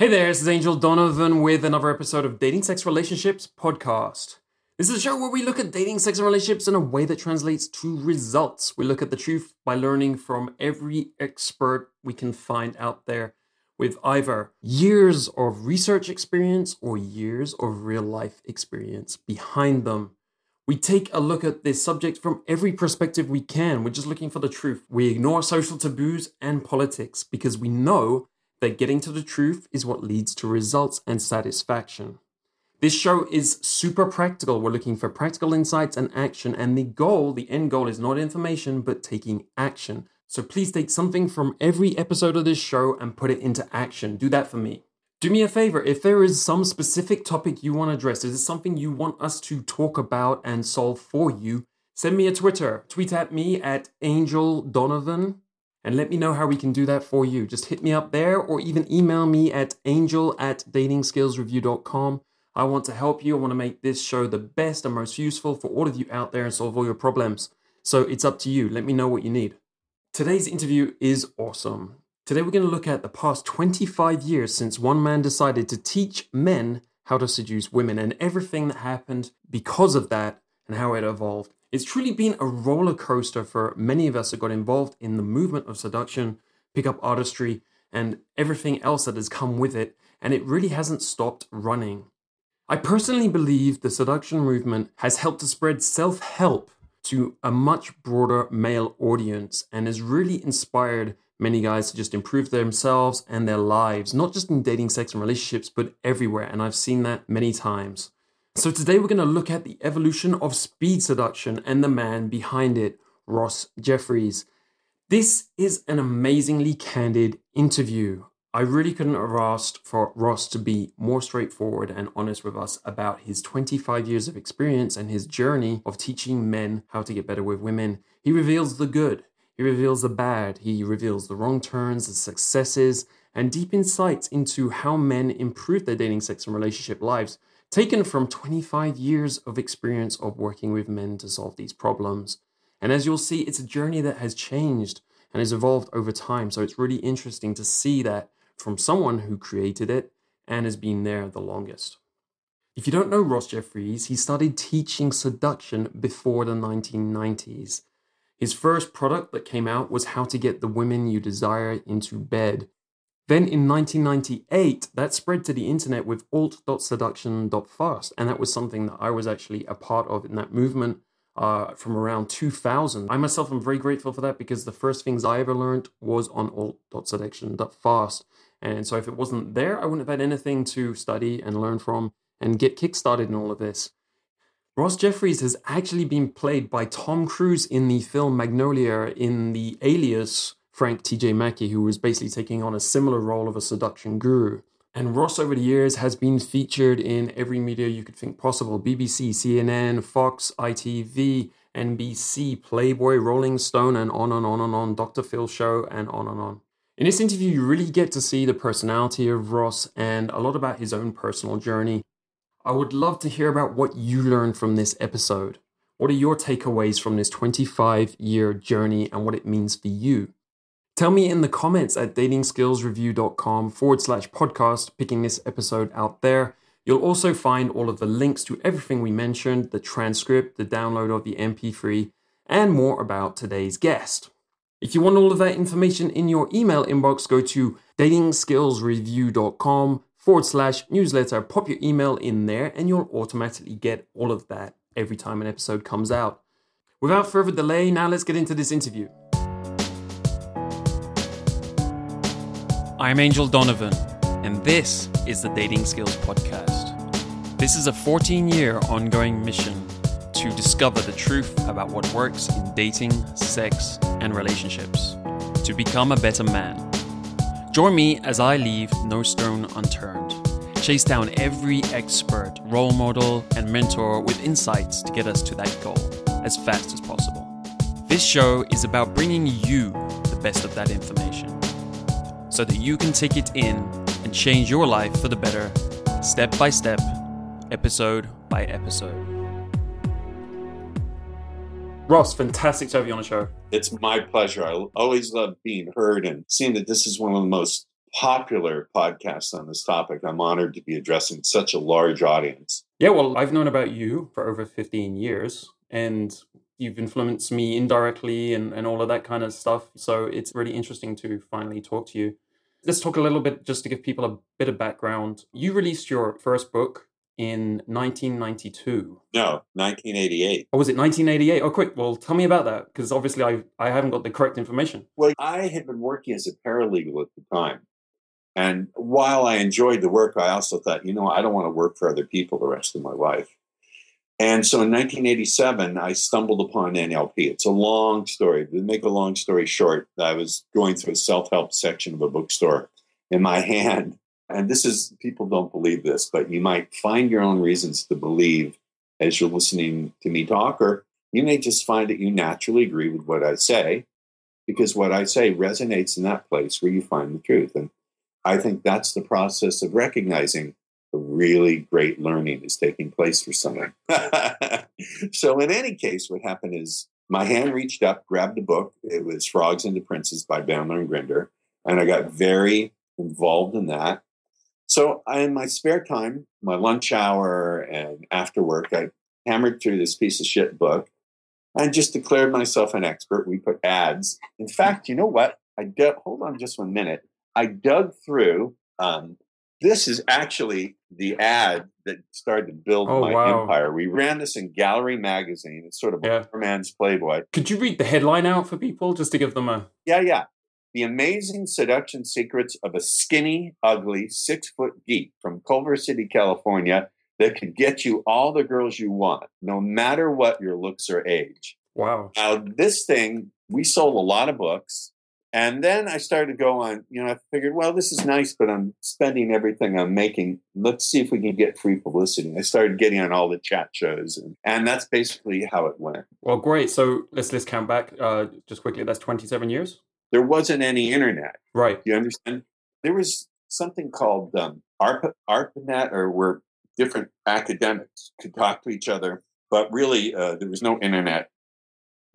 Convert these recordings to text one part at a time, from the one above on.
Hey there, this is Angel Donovan with another episode of Dating Sex Relationships Podcast. This is a show where we look at dating, sex, and relationships in a way that translates to results. We look at the truth by learning from every expert we can find out there with either years of research experience or years of real life experience behind them. We take a look at this subject from every perspective we can. We're just looking for the truth. We ignore social taboos and politics because we know that getting to the truth is what leads to results and satisfaction. This show is super practical. We're looking for practical insights and action, and the goal, the end goal, is not information, but taking action. So please take something from every episode of this show and put it into action. Do that for me. Do me a favor, if there is some specific topic you want to address, is it something you want us to talk about and solve for you, send me a Twitter. Tweet at me at Angel Donovan and let me know how we can do that for you. Just hit me up there or even email me at angel at datingskillsreview.com. I want to help you. I want to make this show the best and most useful for all of you out there and solve all your problems. So it's up to you. Let me know what you need. Today's interview is awesome. Today we're going to look at the past 25 years since one man decided to teach men how to seduce women and everything that happened because of that and how it evolved. It's truly been a roller coaster for many of us that got involved in the movement of seduction, pickup artistry, and everything else that has come with it, and it really hasn't stopped running. I personally believe the seduction movement has helped to spread self help to a much broader male audience and has really inspired many guys to just improve themselves and their lives, not just in dating, sex, and relationships, but everywhere. And I've seen that many times. So, today we're going to look at the evolution of speed seduction and the man behind it, Ross Jeffries. This is an amazingly candid interview. I really couldn't have asked for Ross to be more straightforward and honest with us about his 25 years of experience and his journey of teaching men how to get better with women. He reveals the good, he reveals the bad, he reveals the wrong turns, the successes, and deep insights into how men improve their dating, sex, and relationship lives taken from 25 years of experience of working with men to solve these problems. And as you'll see, it's a journey that has changed and has evolved over time. So it's really interesting to see that from someone who created it and has been there the longest. If you don't know Ross Jeffries, he started teaching seduction before the 1990s. His first product that came out was How to Get the Women You Desire into Bed, then in 1998, that spread to the internet with alt.seduction.fast. And that was something that I was actually a part of in that movement uh, from around 2000. I myself am very grateful for that because the first things I ever learned was on alt.seduction.fast. And so if it wasn't there, I wouldn't have had anything to study and learn from and get kickstarted in all of this. Ross Jeffries has actually been played by Tom Cruise in the film Magnolia in the Alias Frank T.J. Mackey, who was basically taking on a similar role of a seduction guru. And Ross, over the years, has been featured in every media you could think possible BBC, CNN, Fox, ITV, NBC, Playboy, Rolling Stone, and on and on and on, Dr. Phil Show, and on and on. In this interview, you really get to see the personality of Ross and a lot about his own personal journey. I would love to hear about what you learned from this episode. What are your takeaways from this 25 year journey and what it means for you? Tell me in the comments at datingskillsreview.com forward slash podcast, picking this episode out there. You'll also find all of the links to everything we mentioned, the transcript, the download of the MP3, and more about today's guest. If you want all of that information in your email inbox, go to datingskillsreview.com forward slash newsletter. Pop your email in there, and you'll automatically get all of that every time an episode comes out. Without further delay, now let's get into this interview. I'm Angel Donovan, and this is the Dating Skills Podcast. This is a 14 year ongoing mission to discover the truth about what works in dating, sex, and relationships, to become a better man. Join me as I leave no stone unturned, chase down every expert, role model, and mentor with insights to get us to that goal as fast as possible. This show is about bringing you the best of that information so that you can take it in and change your life for the better, step by step, episode by episode. Ross, fantastic to have you on the show. It's my pleasure. I always love being heard and seeing that this is one of the most popular podcasts on this topic. I'm honored to be addressing such a large audience. Yeah, well, I've known about you for over 15 years, and you've influenced me indirectly and, and all of that kind of stuff. So it's really interesting to finally talk to you. Let's talk a little bit just to give people a bit of background. You released your first book in 1992. No, 1988. Or was it 1988? Oh, quick. Well, tell me about that because obviously I, I haven't got the correct information. Well, I had been working as a paralegal at the time. And while I enjoyed the work, I also thought, you know, I don't want to work for other people the rest of my life. And so in 1987, I stumbled upon NLP. It's a long story. To make a long story short, I was going through a self help section of a bookstore in my hand. And this is, people don't believe this, but you might find your own reasons to believe as you're listening to me talk, or you may just find that you naturally agree with what I say because what I say resonates in that place where you find the truth. And I think that's the process of recognizing really great learning is taking place for someone. so, in any case, what happened is my hand reached up, grabbed the book. It was Frogs and the Princes by Bandler and Grinder. And I got very involved in that. So, in my spare time, my lunch hour and after work, I hammered through this piece of shit book and just declared myself an expert. We put ads. In fact, you know what? I did, hold on just one minute. I dug through um, this is actually the ad that started to build oh, my wow. empire. We ran this in Gallery Magazine. It's sort of yeah. a man's Playboy. Could you read the headline out for people just to give them a? Yeah, yeah. The amazing seduction secrets of a skinny, ugly, six foot geek from Culver City, California, that could get you all the girls you want, no matter what your looks or age. Wow. Now, this thing, we sold a lot of books. And then I started to go on, you know, I figured, well, this is nice, but I'm spending everything I'm making. Let's see if we can get free publicity. I started getting on all the chat shows, and, and that's basically how it went. Well, great. So let's let's count back uh, just quickly. That's 27 years. There wasn't any internet. Right. You understand? There was something called um, ARP, ARPANET, or where different academics could talk to each other, but really uh, there was no internet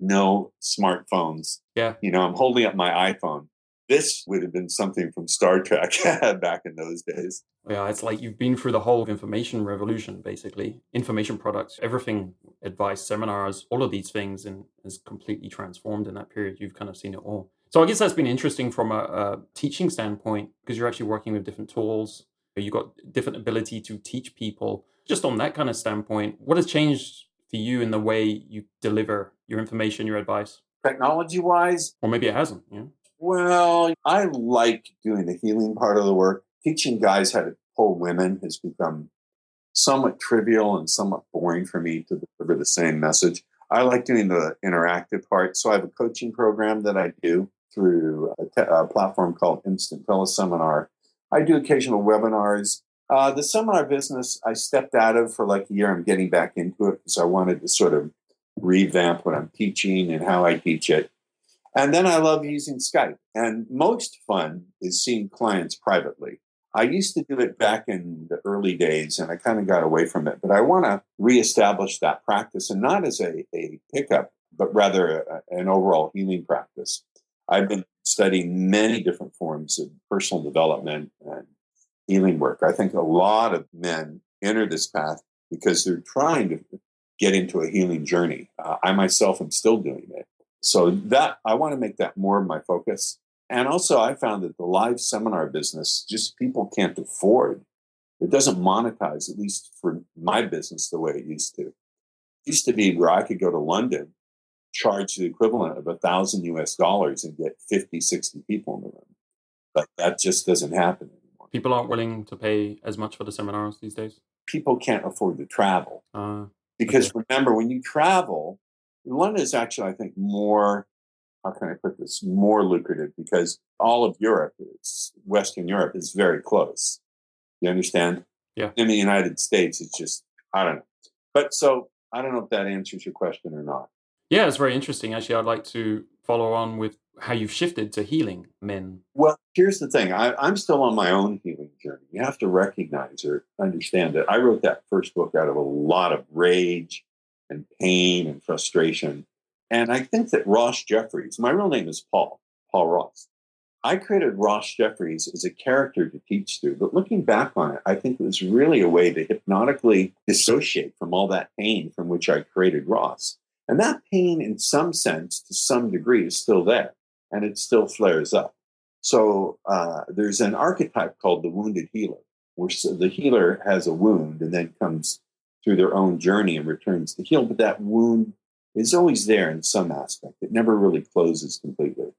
no smartphones. Yeah. You know, I'm holding up my iPhone. This would have been something from Star Trek back in those days. Yeah, it's like you've been through the whole information revolution, basically. Information products, everything, advice, seminars, all of these things, and has completely transformed in that period. You've kind of seen it all. So I guess that's been interesting from a, a teaching standpoint because you're actually working with different tools. You've got different ability to teach people. Just on that kind of standpoint, what has changed for you in the way you deliver your information, your advice? Technology wise? Or maybe it hasn't. Yeah. Well, I like doing the healing part of the work. Teaching guys how to pull women has become somewhat trivial and somewhat boring for me to deliver the same message. I like doing the interactive part. So I have a coaching program that I do through a, te- a platform called Instant Teleseminar. I do occasional webinars uh, the seminar business I stepped out of for like a year. I'm getting back into it because I wanted to sort of revamp what I'm teaching and how I teach it. And then I love using Skype. And most fun is seeing clients privately. I used to do it back in the early days and I kind of got away from it, but I want to reestablish that practice and not as a, a pickup, but rather a, an overall healing practice. I've been studying many different forms of personal development and healing work. I think a lot of men enter this path because they're trying to get into a healing journey. Uh, I myself am still doing it. So that I want to make that more of my focus. And also I found that the live seminar business just people can't afford. It doesn't monetize, at least for my business, the way it used to. It used to be where I could go to London, charge the equivalent of a thousand US dollars and get 50, 60 people in the room. But that just doesn't happen people aren't willing to pay as much for the seminars these days? People can't afford to travel. Uh, because okay. remember, when you travel, London is actually, I think, more, how can I put this, more lucrative because all of Europe, Western Europe, is very close. You understand? Yeah. In the United States, it's just, I don't know. But so I don't know if that answers your question or not. Yeah, it's very interesting. Actually, I'd like to follow on with how you've shifted to healing men. Well, here's the thing I, am still on my own healing journey. You have to recognize or understand that I wrote that first book out of a lot of rage and pain and frustration. And I think that Ross Jeffries, my real name is Paul, Paul Ross. I created Ross Jeffries as a character to teach through, but looking back on it, I think it was really a way to hypnotically dissociate from all that pain from which I created Ross. And that pain, in some sense, to some degree, is still there and it still flares up. So uh, there's an archetype called the wounded healer, where the healer has a wound and then comes through their own journey and returns to heal. But that wound is always there in some aspect. It never really closes completely.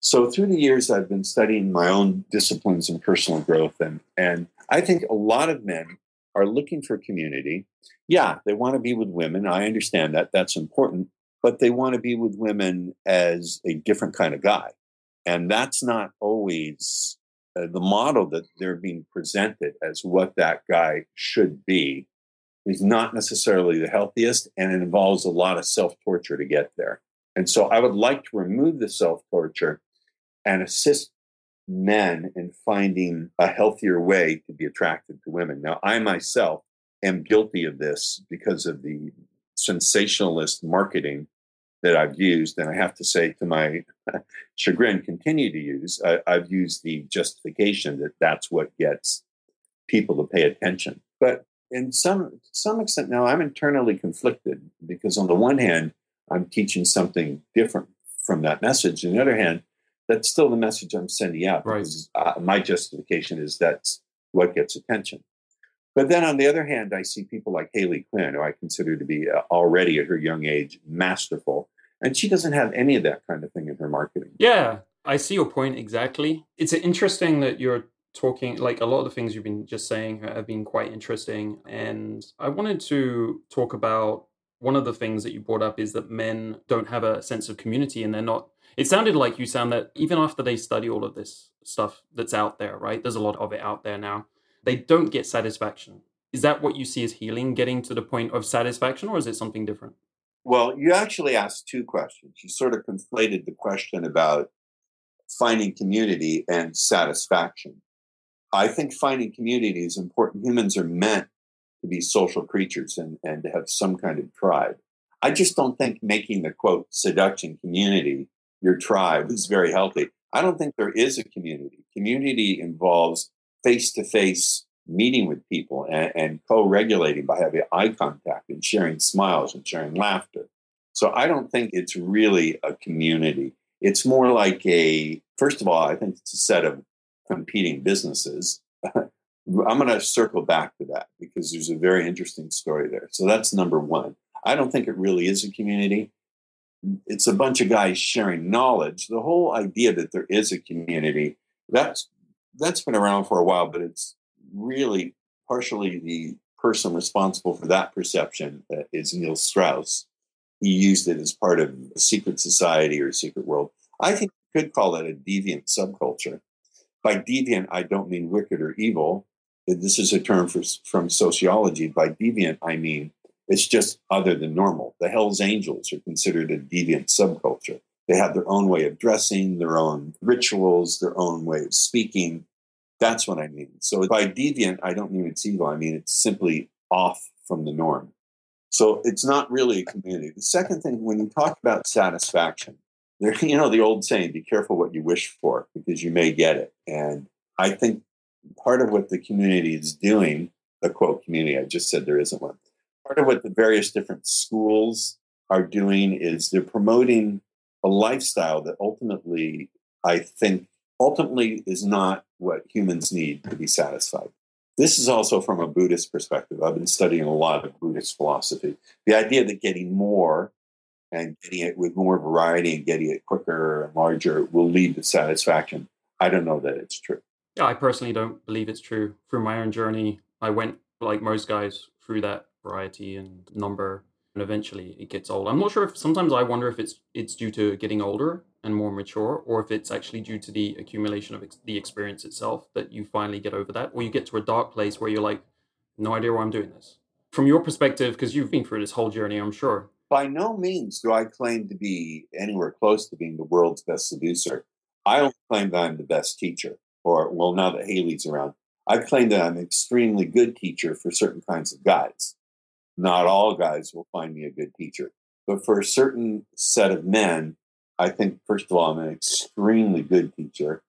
So through the years, I've been studying my own disciplines and personal growth, and and I think a lot of men are looking for community. Yeah, they want to be with women. I understand that that's important, but they want to be with women as a different kind of guy, and that's not always uh, the model that they're being presented as what that guy should be is not necessarily the healthiest and it involves a lot of self torture to get there. And so I would like to remove the self torture and assist men in finding a healthier way to be attracted to women. Now, I myself am guilty of this because of the sensationalist marketing that I've used. And I have to say, to my chagrin, continue to use. I, I've used the justification that that's what gets people to pay attention. But in some to some extent now I'm internally conflicted because on the one hand I'm teaching something different from that message. On the other hand, that's still the message I'm sending out. Right. Because, uh, my justification is that's what gets attention. But then on the other hand, I see people like Hayley Quinn, who I consider to be uh, already at her young age masterful, and she doesn't have any of that kind of thing in her marketing. Yeah, I see your point exactly. It's interesting that you're talking like a lot of the things you've been just saying have been quite interesting and i wanted to talk about one of the things that you brought up is that men don't have a sense of community and they're not it sounded like you sound that even after they study all of this stuff that's out there right there's a lot of it out there now they don't get satisfaction is that what you see as healing getting to the point of satisfaction or is it something different well you actually asked two questions you sort of conflated the question about finding community and satisfaction I think finding community is important. Humans are meant to be social creatures and, and to have some kind of tribe. I just don't think making the quote seduction community your tribe is very healthy. I don't think there is a community. Community involves face to face meeting with people and, and co regulating by having eye contact and sharing smiles and sharing laughter. So I don't think it's really a community. It's more like a, first of all, I think it's a set of competing businesses. I'm going to circle back to that because there's a very interesting story there. So that's number one. I don't think it really is a community. It's a bunch of guys sharing knowledge. The whole idea that there is a community that's that's been around for a while, but it's really partially the person responsible for that perception uh, is Neil Strauss. He used it as part of a secret society or a secret world. I think you could call it a deviant subculture. By deviant, I don't mean wicked or evil. This is a term for, from sociology. By deviant, I mean it's just other than normal. The Hells Angels are considered a deviant subculture. They have their own way of dressing, their own rituals, their own way of speaking. That's what I mean. So by deviant, I don't mean it's evil. I mean it's simply off from the norm. So it's not really a community. The second thing, when you talk about satisfaction, there, you know, the old saying, be careful what you wish for because you may get it. And I think part of what the community is doing, the quote community, I just said there isn't one. Part of what the various different schools are doing is they're promoting a lifestyle that ultimately, I think, ultimately is not what humans need to be satisfied. This is also from a Buddhist perspective. I've been studying a lot of Buddhist philosophy. The idea that getting more and getting it with more variety and getting it quicker and larger will lead to satisfaction. I don't know that it's true. I personally don't believe it's true. Through my own journey, I went like most guys through that variety and number, and eventually it gets old. I'm not sure if sometimes I wonder if it's it's due to getting older and more mature, or if it's actually due to the accumulation of ex- the experience itself that you finally get over that, or you get to a dark place where you're like, no idea why I'm doing this. From your perspective, because you've been through this whole journey, I'm sure by no means do I claim to be anywhere close to being the world's best seducer. I don't claim that I'm the best teacher, or well, now that Hayley's around, I claim that I'm an extremely good teacher for certain kinds of guys. Not all guys will find me a good teacher, but for a certain set of men, I think first of all I'm an extremely good teacher,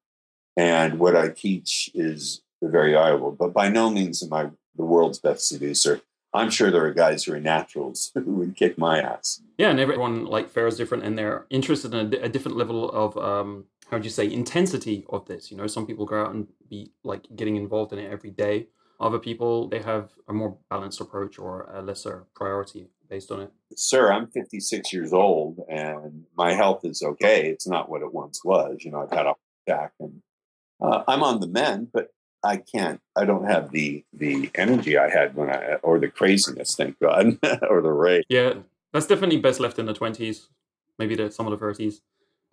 And what I teach is very valuable, but by no means am I the world's best seducer. I'm sure there are guys who are naturals who would kick my ass. Yeah, and everyone like fair is different, and they're interested in a, a different level of um, how would you say intensity of this. You know, some people go out and be like getting involved in it every day. Other people they have a more balanced approach or a lesser priority based on it. Sir, I'm 56 years old, and my health is okay. It's not what it once was. You know, I've had a attack, and uh, I'm on the mend, but I can't. I don't have the the energy I had when I or the craziness, thank God, or the rage. Yeah, that's definitely best left in the twenties, maybe the, some of the thirties.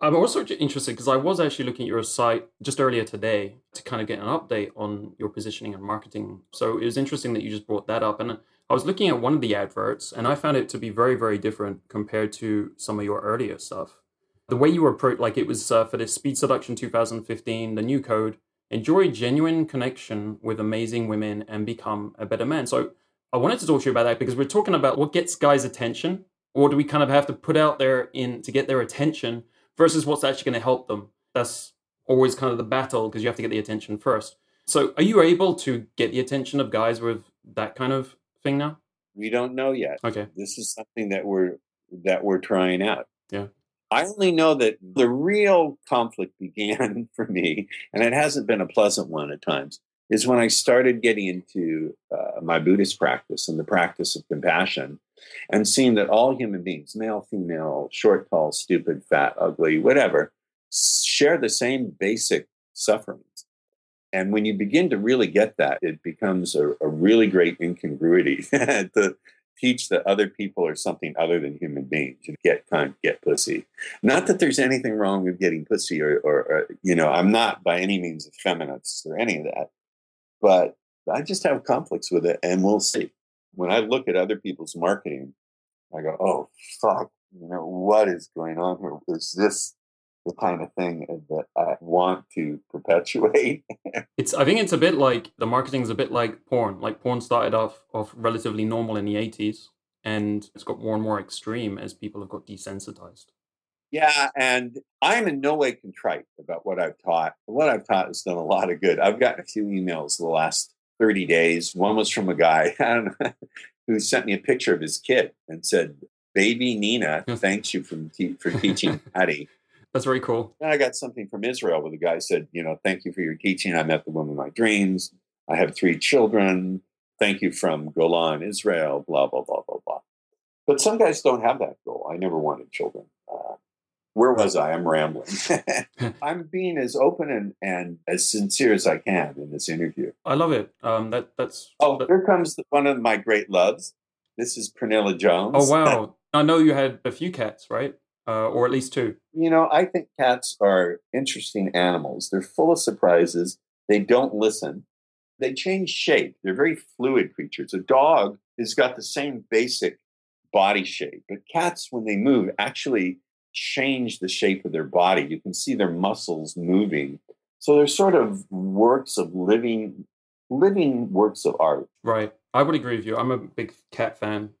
I'm also interested because I was actually looking at your site just earlier today to kind of get an update on your positioning and marketing. So it was interesting that you just brought that up, and I was looking at one of the adverts, and I found it to be very, very different compared to some of your earlier stuff. The way you were approached, like it was uh, for this Speed Seduction 2015, the new code enjoy genuine connection with amazing women and become a better man. So I wanted to talk to you about that because we're talking about what gets guys' attention, or do we kind of have to put out there in to get their attention versus what's actually going to help them. That's always kind of the battle because you have to get the attention first. So are you able to get the attention of guys with that kind of thing now? We don't know yet. Okay. This is something that we're that we're trying out. Yeah. I only know that the real conflict began for me, and it hasn't been a pleasant one at times, is when I started getting into uh, my Buddhist practice and the practice of compassion and seeing that all human beings, male, female, short, tall, stupid, fat, ugly, whatever, share the same basic sufferings. And when you begin to really get that, it becomes a, a really great incongruity to, teach that other people are something other than human beings and get kind get pussy. Not that there's anything wrong with getting pussy or, or, or, you know, I'm not by any means a feminist or any of that, but I just have conflicts with it and we'll see. When I look at other people's marketing, I go, oh, fuck, you know, what is going on here? Is this the kind of thing that I want to perpetuate. it's I think it's a bit like the marketing is a bit like porn. Like porn started off of relatively normal in the 80s and it's got more and more extreme as people have got desensitized. Yeah, and I'm in no way contrite about what I've taught. What I've taught has done a lot of good. I've gotten a few emails the last 30 days. One was from a guy who sent me a picture of his kid and said, Baby Nina thanks you for, te- for teaching Patty that's very cool. And I got something from Israel where the guy said, you know, thank you for your teaching. I met the woman of my dreams. I have three children. Thank you from Golan, Israel, blah, blah, blah, blah, blah. But some guys don't have that goal. I never wanted children. Uh, where was I? I'm rambling. I'm being as open and, and as sincere as I can in this interview. I love it. Um, that that's oh, that... here comes the, one of my great loves. This is Pernilla Jones. Oh wow! I know you had a few cats, right? uh, or at least two? You know, I think cats are interesting animals. They're full of surprises. They don't listen. They change shape. They're very fluid creatures. A dog has got the same basic body shape, but cats, when they move, actually change the shape of their body. You can see their muscles moving. So they're sort of works of living, living works of art. Right. I would agree with you. I'm a big cat fan.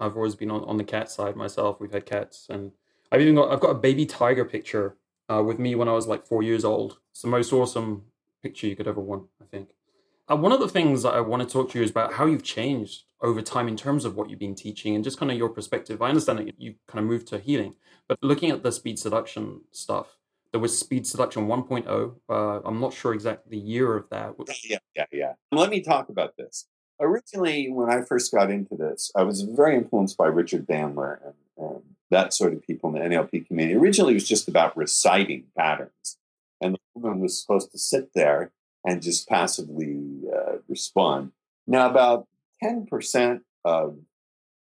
I've always been on, on the cat side myself. We've had cats and I've even got I've got a baby tiger picture uh, with me when I was like four years old. It's the most awesome picture you could ever want, I think. Uh, one of the things that I want to talk to you is about how you've changed over time in terms of what you've been teaching and just kind of your perspective. I understand that you kind of moved to healing, but looking at the speed seduction stuff, there was speed seduction 1.0. Uh, I'm not sure exactly the year of that. Yeah, yeah, yeah. Let me talk about this. Originally, when I first got into this, I was very influenced by Richard Bandler and, and that sort of people in the NLP community. Originally, it was just about reciting patterns, and the woman was supposed to sit there and just passively uh, respond. Now, about 10% of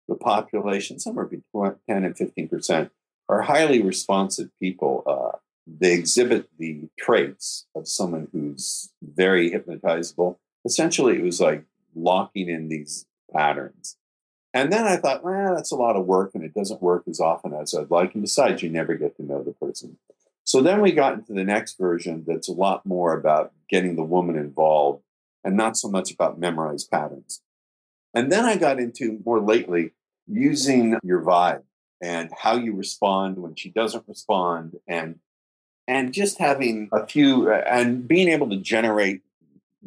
the population, somewhere between 10 and 15%, are highly responsive people. Uh, they exhibit the traits of someone who's very hypnotizable. Essentially, it was like locking in these patterns. And then I thought, well, that's a lot of work and it doesn't work as often as I'd like. And besides, you never get to know the person. So then we got into the next version that's a lot more about getting the woman involved and not so much about memorized patterns. And then I got into more lately using your vibe and how you respond when she doesn't respond and and just having a few and being able to generate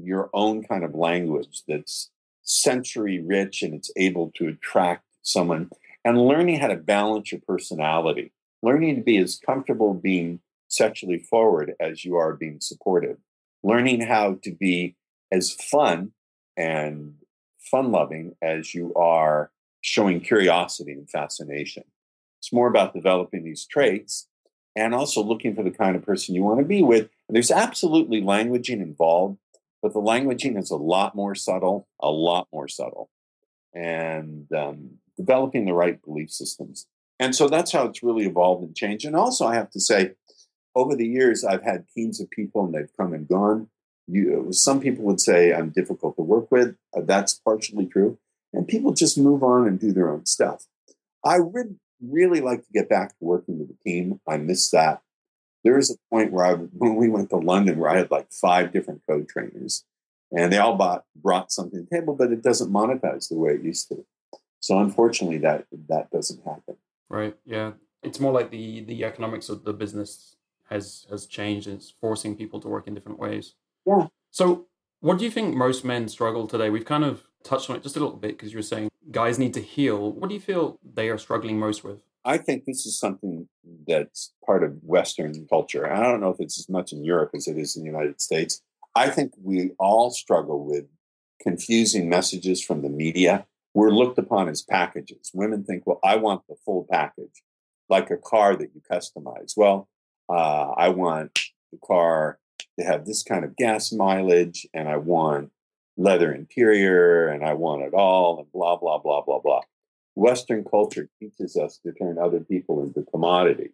your own kind of language that's sensory rich and it's able to attract someone and learning how to balance your personality learning to be as comfortable being sexually forward as you are being supportive learning how to be as fun and fun loving as you are showing curiosity and fascination it's more about developing these traits and also looking for the kind of person you want to be with. And there's absolutely languaging involved, but the languaging is a lot more subtle, a lot more subtle, and um, developing the right belief systems. And so that's how it's really evolved and changed. And also, I have to say, over the years, I've had teams of people and they've come and gone. You, some people would say I'm difficult to work with. Uh, that's partially true. And people just move on and do their own stuff. I would really like to get back to working with a team. I miss that. There is a point where I, when we went to London, where I had like five different code trainers, and they all bought, brought something to the table, but it doesn't monetize the way it used to. So unfortunately, that that doesn't happen. Right. Yeah. It's more like the the economics of the business has has changed. And it's forcing people to work in different ways. Yeah. So, what do you think most men struggle today? We've kind of touched on it just a little bit because you were saying guys need to heal. What do you feel they are struggling most with? I think this is something that's part of Western culture. I don't know if it's as much in Europe as it is in the United States. I think we all struggle with confusing messages from the media. We're looked upon as packages. Women think, well, I want the full package, like a car that you customize. Well, uh, I want the car to have this kind of gas mileage, and I want leather interior and I want it all and blah, blah, blah, blah, blah. Western culture teaches us to turn other people into commodities.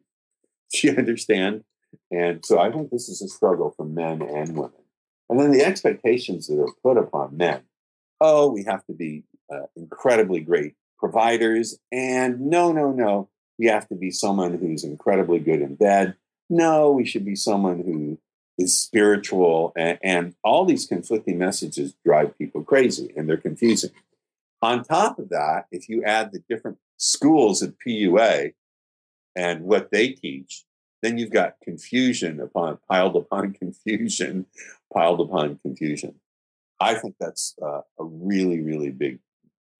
Do you understand? And so I think this is a struggle for men and women. And then the expectations that are put upon men oh, we have to be uh, incredibly great providers. And no, no, no, we have to be someone who's incredibly good in bed. No, we should be someone who is spiritual, and, and all these conflicting messages drive people crazy and they're confusing. On top of that, if you add the different schools at PUA and what they teach, then you've got confusion upon piled upon confusion, piled upon confusion. I think that's uh, a really, really big,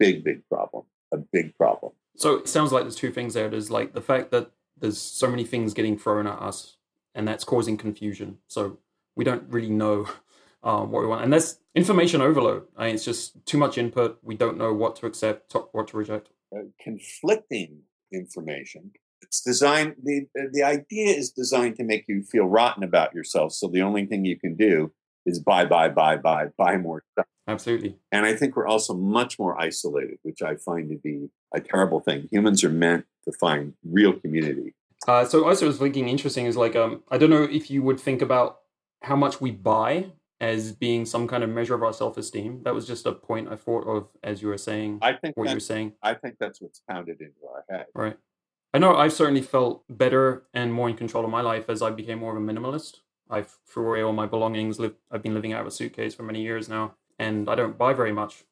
big, big problem. A big problem. So it sounds like there's two things there. There's like the fact that there's so many things getting thrown at us and that's causing confusion. So we don't really know um, what we want, and that's information overload. I mean, it's just too much input. We don't know what to accept, what to reject. Uh, conflicting information. It's designed. the The idea is designed to make you feel rotten about yourself. So the only thing you can do is buy, buy, buy, buy, buy more stuff. Absolutely. And I think we're also much more isolated, which I find to be a terrible thing. Humans are meant to find real community uh, so also was thinking interesting is like um, I don't know if you would think about how much we buy as being some kind of measure of our self esteem. That was just a point I thought of as you were saying. I think what you were saying. I think that's what's pounded into our head. Right. I know I've certainly felt better and more in control of my life as I became more of a minimalist. I threw away all my belongings. Live, I've been living out of a suitcase for many years now, and I don't buy very much.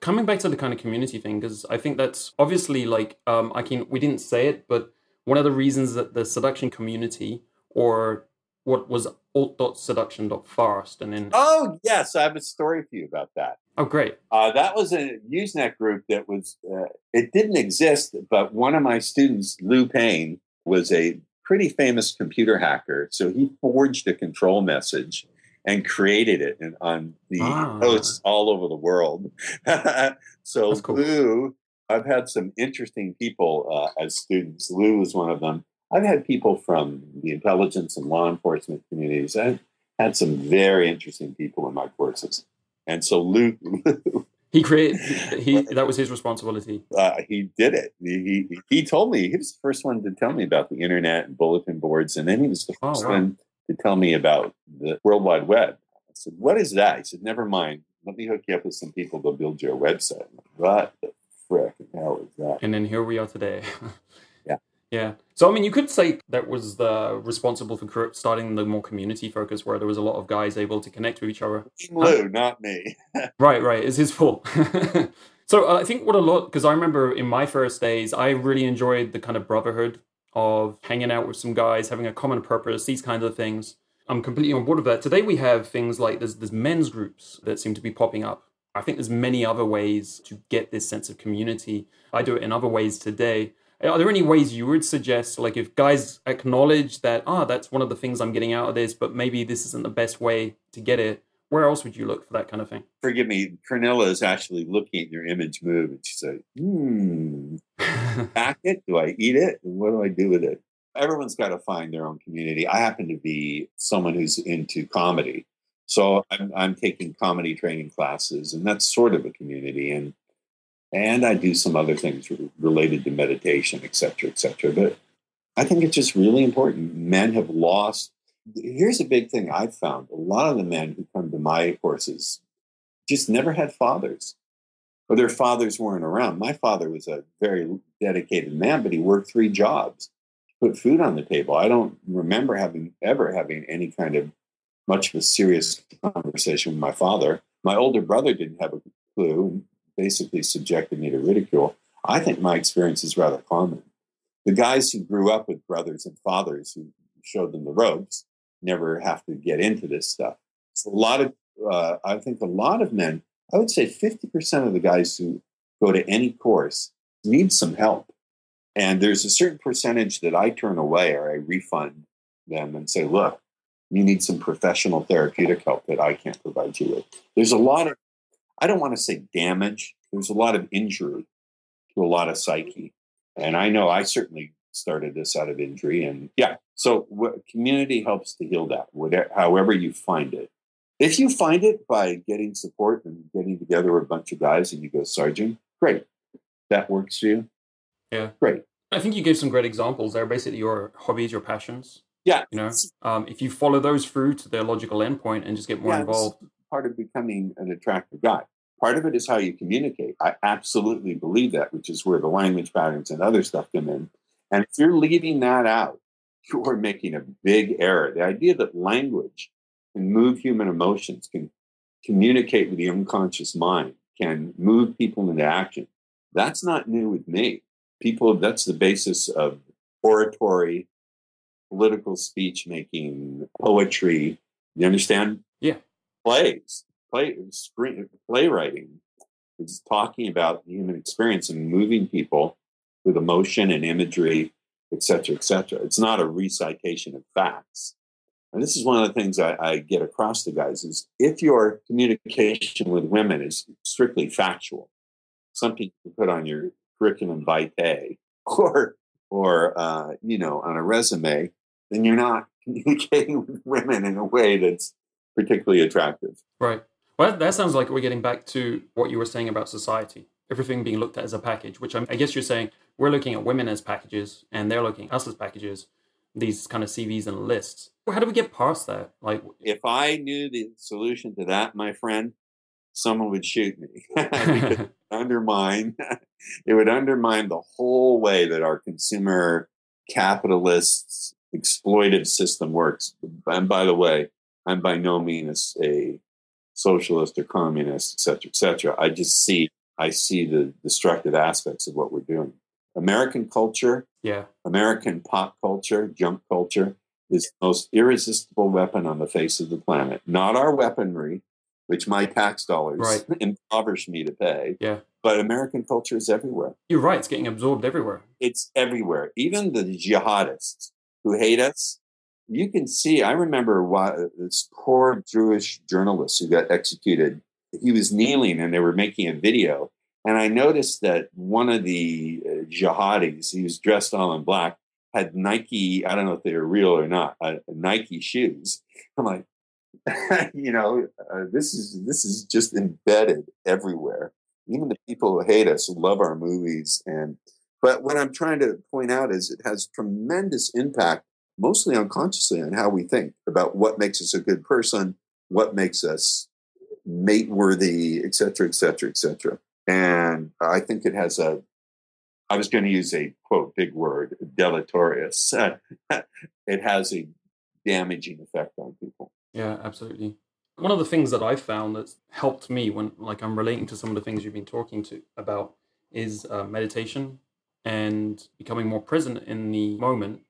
Coming back to the kind of community thing, because I think that's obviously like um, I can. We didn't say it, but one of the reasons that the seduction community or what was alt.seduction.fast and then oh yes i have a story for you about that oh great uh, that was a usenet group that was uh, it didn't exist but one of my students lou payne was a pretty famous computer hacker so he forged a control message and created it in, on the ah. hosts all over the world so cool. lou I've had some interesting people uh, as students. Lou was one of them. I've had people from the intelligence and law enforcement communities. I've had some very interesting people in my courses. And so Lou, he created he that was his responsibility. Uh, he did it. He, he, he told me he was the first one to tell me about the internet and bulletin boards, and then he was the oh, first oh, wow. one to tell me about the World Wide Web. I said, "What is that?" He said, "Never mind. Let me hook you up with some people to build your website." What the frick hell is that? And then here we are today. yeah. So I mean, you could say that was the responsible for starting the more community focus, where there was a lot of guys able to connect with each other. Lou, not me. right, right. It's his fault. so uh, I think what a lot because I remember in my first days, I really enjoyed the kind of brotherhood of hanging out with some guys, having a common purpose, these kinds of things. I'm completely on board with that. Today we have things like there's there's men's groups that seem to be popping up. I think there's many other ways to get this sense of community. I do it in other ways today. Are there any ways you would suggest, like if guys acknowledge that, ah, oh, that's one of the things I'm getting out of this, but maybe this isn't the best way to get it? Where else would you look for that kind of thing? Forgive me, Pernilla is actually looking at your image move and she's like, hmm, pack it? Do I eat it? What do I do with it? Everyone's got to find their own community. I happen to be someone who's into comedy. So I'm, I'm taking comedy training classes, and that's sort of a community. And and I do some other things related to meditation, et cetera, et cetera. But I think it's just really important. Men have lost. Here's a big thing I've found: a lot of the men who come to my courses just never had fathers, or their fathers weren't around. My father was a very dedicated man, but he worked three jobs put food on the table. I don't remember having ever having any kind of much of a serious conversation with my father. My older brother didn't have a clue, basically subjected me to ridicule. I think my experience is rather common. The guys who grew up with brothers and fathers who showed them the ropes never have to get into this stuff. So a lot of, uh, I think a lot of men, I would say 50% of the guys who go to any course need some help. And there's a certain percentage that I turn away or I refund them and say, look, you need some professional therapeutic help that I can't provide you with. There's a lot of, I don't want to say damage, there's a lot of injury to a lot of psyche. And I know I certainly started this out of injury. And yeah, so what, community helps to heal that, whatever, however you find it. If you find it by getting support and getting together with a bunch of guys and you go sarging, great. That works for you. Yeah. Great. I think you gave some great examples They're Basically, your hobbies, your passions. Yeah. You know, um, if you follow those through to their logical endpoint and just get more yeah, involved. Part of becoming an attractive guy. Part of it is how you communicate. I absolutely believe that, which is where the language patterns and other stuff come in. And if you're leaving that out, you're making a big error. The idea that language can move human emotions, can communicate with the unconscious mind, can move people into action. That's not new with me. People, that's the basis of oratory, political speech making, poetry. You understand? Plays, play, screen, playwriting. is talking about the human experience and moving people with emotion and imagery, et cetera, et cetera. It's not a recitation of facts. And this is one of the things I, I get across to guys is if your communication with women is strictly factual, something you put on your curriculum vitae or or uh, you know on a resume then you're not communicating with women in a way that's particularly attractive. Right. Well, that sounds like we're getting back to what you were saying about society, everything being looked at as a package, which I'm, i guess you're saying we're looking at women as packages and they're looking at us as packages, these kind of CVs and lists. Well, How do we get past that? Like, if I knew the solution to that, my friend, someone would shoot me. undermine it would undermine the whole way that our consumer capitalists exploitive system works. And by the way, I'm by no means a socialist or communist, et cetera, et cetera. I just see I see the destructive aspects of what we're doing. American culture, yeah, American pop culture, junk culture is the most irresistible weapon on the face of the planet. Not our weaponry, which my tax dollars right. impoverish me to pay. Yeah. But American culture is everywhere. You're right. It's getting absorbed everywhere. It's everywhere. Even the jihadists who hate us. You can see, I remember why, this poor Jewish journalist who got executed. He was kneeling and they were making a video. And I noticed that one of the uh, jihadis, he was dressed all in black, had Nike, I don't know if they were real or not, uh, Nike shoes. I'm like, you know, uh, this is this is just embedded everywhere. Even the people who hate us love our movies and but what I'm trying to point out is it has tremendous impact, mostly unconsciously, on how we think about what makes us a good person, what makes us mate worthy, et cetera, et cetera, et cetera. And I think it has a, I was going to use a quote, big word, deleterious. it has a damaging effect on people. Yeah, absolutely. One of the things that I found that's helped me when, like, I'm relating to some of the things you've been talking to about is uh, meditation and becoming more present in the moment.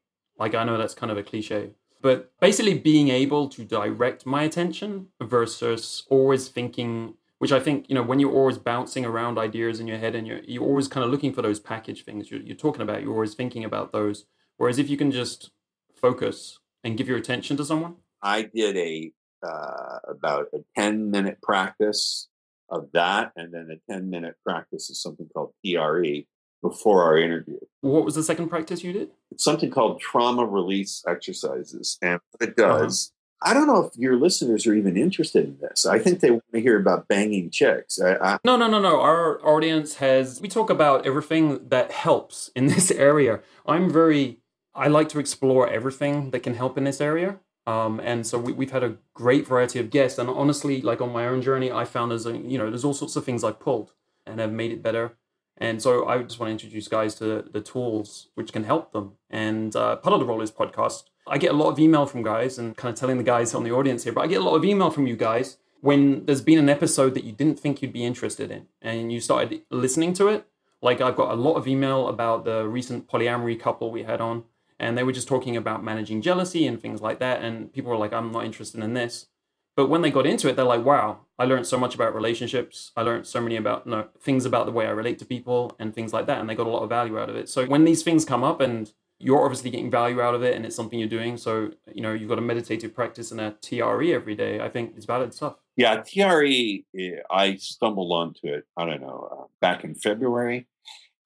Like I know that's kind of a cliche, but basically being able to direct my attention versus always thinking which I think, you know, when you're always bouncing around ideas in your head and you're, you're always kind of looking for those package things you're, you're talking about, you're always thinking about those. Whereas if you can just focus and give your attention to someone. I did a, uh, about a 10 minute practice of that and then a 10 minute practice of something called PRE before our interview. What was the second practice you did? It's something called trauma release exercises. And what it uh-huh. does I don't know if your listeners are even interested in this. I think they want to hear about banging chicks. I, I... No, no, no, no. Our audience has. We talk about everything that helps in this area. I'm very. I like to explore everything that can help in this area. Um, and so we, have had a great variety of guests. And honestly, like on my own journey, I found there's a, you know there's all sorts of things I've pulled and have made it better. And so I just want to introduce guys to the tools which can help them. And uh, part of the role is podcast I get a lot of email from guys and kind of telling the guys on the audience here, but I get a lot of email from you guys when there's been an episode that you didn't think you'd be interested in and you started listening to it. Like I've got a lot of email about the recent polyamory couple we had on, and they were just talking about managing jealousy and things like that. And people were like, I'm not interested in this. But when they got into it, they're like, wow, I learned so much about relationships. I learned so many about you know, things about the way I relate to people and things like that. And they got a lot of value out of it. So when these things come up and you're obviously getting value out of it and it's something you're doing. So, you know, you've got a meditative practice and a TRE every day. I think it's valid stuff. Yeah, TRE, eh, I stumbled onto it, I don't know, uh, back in February.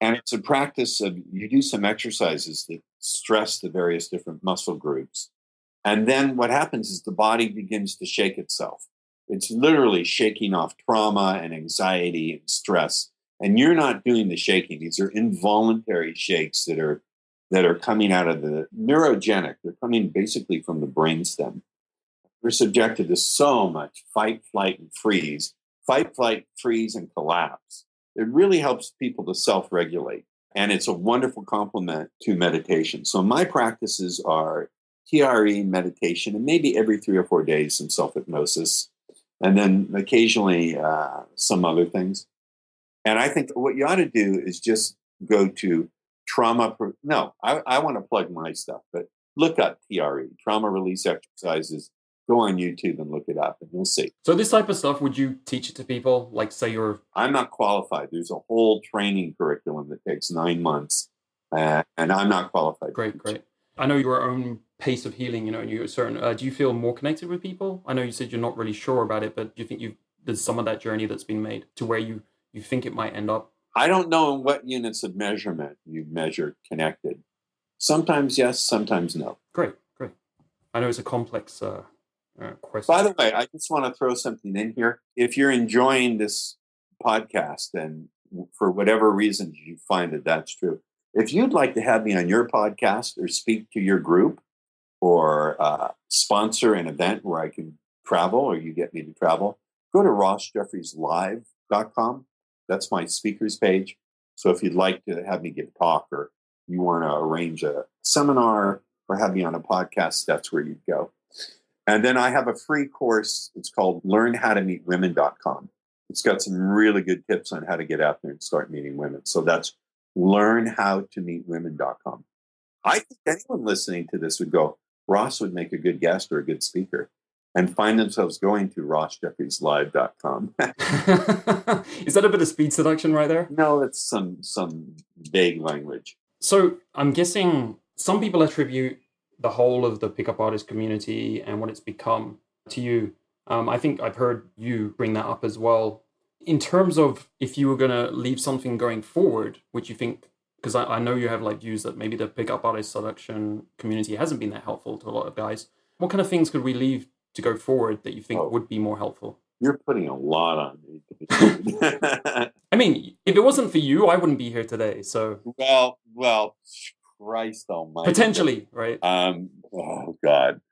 And it's a practice of you do some exercises that stress the various different muscle groups. And then what happens is the body begins to shake itself. It's literally shaking off trauma and anxiety and stress. And you're not doing the shaking. These are involuntary shakes that are that are coming out of the neurogenic. They're coming basically from the brainstem. We're subjected to so much fight, flight, and freeze. Fight, flight, freeze, and collapse. It really helps people to self regulate. And it's a wonderful complement to meditation. So my practices are TRE meditation, and maybe every three or four days some self hypnosis, and then occasionally uh, some other things. And I think what you ought to do is just go to trauma. No, I, I want to plug my stuff, but look up TRE, trauma release exercises. Go on YouTube and look it up, and you'll see. So, this type of stuff, would you teach it to people? Like, say you're. I'm not qualified. There's a whole training curriculum that takes nine months, uh, and I'm not qualified. Great, great. I know your own pace of healing. You know, and you're certain. Uh, do you feel more connected with people? I know you said you're not really sure about it, but do you think you there's some of that journey that's been made to where you you think it might end up I don't know in what units of measurement you measure connected. Sometimes yes, sometimes no. Great, great. I know it's a complex uh, uh, question. By the way, I just want to throw something in here. If you're enjoying this podcast and for whatever reasons you find that that's true, if you'd like to have me on your podcast or speak to your group or uh, sponsor an event where I can travel or you get me to travel, go to rossjeffrieslive.com that's my speakers page. So if you'd like to have me give a talk or you want to arrange a seminar or have me on a podcast, that's where you'd go. And then I have a free course. It's called learnhowtomeetwomen.com. It's got some really good tips on how to get out there and start meeting women. So that's learnhowtomeetwomen.com. I think anyone listening to this would go, Ross would make a good guest or a good speaker and find themselves going to rossjeffrieslive.com. Is that a bit of speed seduction right there? No, it's some some vague language. So I'm guessing some people attribute the whole of the pickup artist community and what it's become to you. Um, I think I've heard you bring that up as well. In terms of if you were going to leave something going forward, which you think, because I, I know you have like views that maybe the pickup artist selection community hasn't been that helpful to a lot of guys. What kind of things could we leave to go forward that you think oh, would be more helpful? You're putting a lot on me. I mean, if it wasn't for you, I wouldn't be here today. So well, well, Christ Almighty, potentially, right? Um, oh God,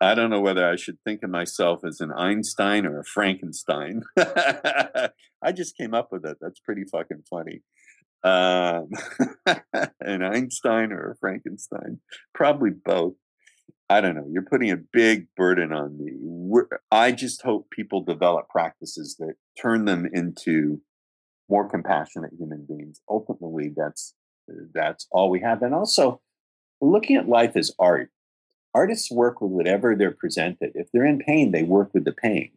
I don't know whether I should think of myself as an Einstein or a Frankenstein. I just came up with it. That's pretty fucking funny. Um, an Einstein or a Frankenstein, probably both. I don't know. You're putting a big burden on me. We're, I just hope people develop practices that turn them into more compassionate human beings. Ultimately, that's that's all we have. And also, looking at life as art. Artists work with whatever they're presented. If they're in pain, they work with the pain.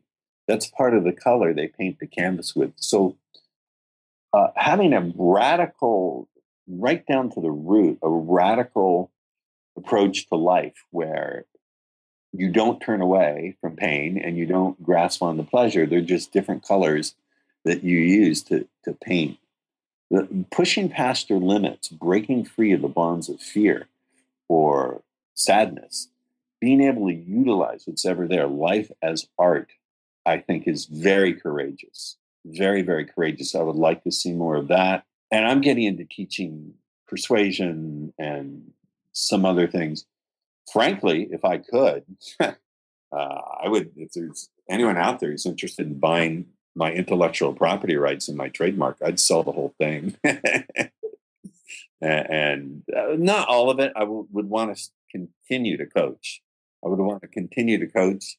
That's part of the color they paint the canvas with. So, uh, having a radical, right down to the root, a radical approach to life where you don't turn away from pain and you don't grasp on the pleasure. They're just different colors that you use to, to paint. The, pushing past your limits, breaking free of the bonds of fear or sadness, being able to utilize what's ever there, life as art, I think is very courageous. Very, very courageous. I would like to see more of that. And I'm getting into teaching persuasion and some other things. Frankly, if I could, uh, I would, if there's anyone out there who's interested in buying my intellectual property rights and my trademark, I'd sell the whole thing. and uh, not all of it. I w- would want to continue to coach. I would want to continue to coach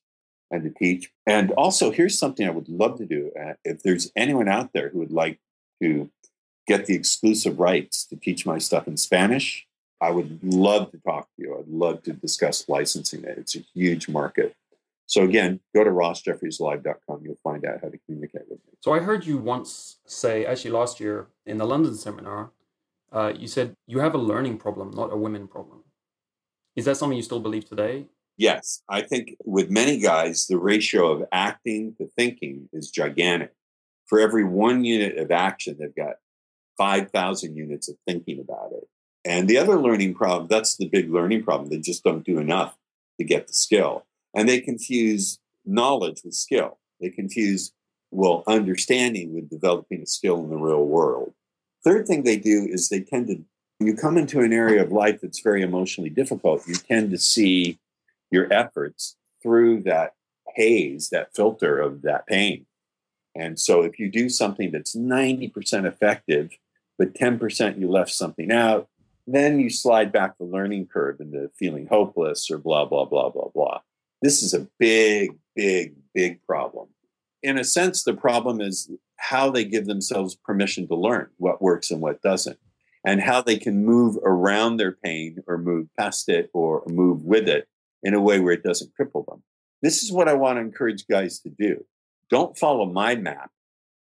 and to teach. And also, here's something I would love to do. Uh, if there's anyone out there who would like to get the exclusive rights to teach my stuff in Spanish, I would love to talk to you. I'd love to discuss licensing it. It's a huge market. So again, go to rossjeffrieslive.com. You'll find out how to communicate with me. So I heard you once say, actually last year in the London seminar, uh, you said you have a learning problem, not a women problem. Is that something you still believe today? Yes. I think with many guys, the ratio of acting to thinking is gigantic. For every one unit of action, they've got 5,000 units of thinking about it. And the other learning problem, that's the big learning problem. They just don't do enough to get the skill. And they confuse knowledge with skill. They confuse, well, understanding with developing a skill in the real world. Third thing they do is they tend to, when you come into an area of life that's very emotionally difficult, you tend to see your efforts through that haze, that filter of that pain. And so if you do something that's 90% effective, but 10% you left something out, then you slide back the learning curve into feeling hopeless or blah, blah, blah, blah, blah. This is a big, big, big problem. In a sense, the problem is how they give themselves permission to learn what works and what doesn't, and how they can move around their pain or move past it or move with it in a way where it doesn't cripple them. This is what I want to encourage guys to do. Don't follow my map,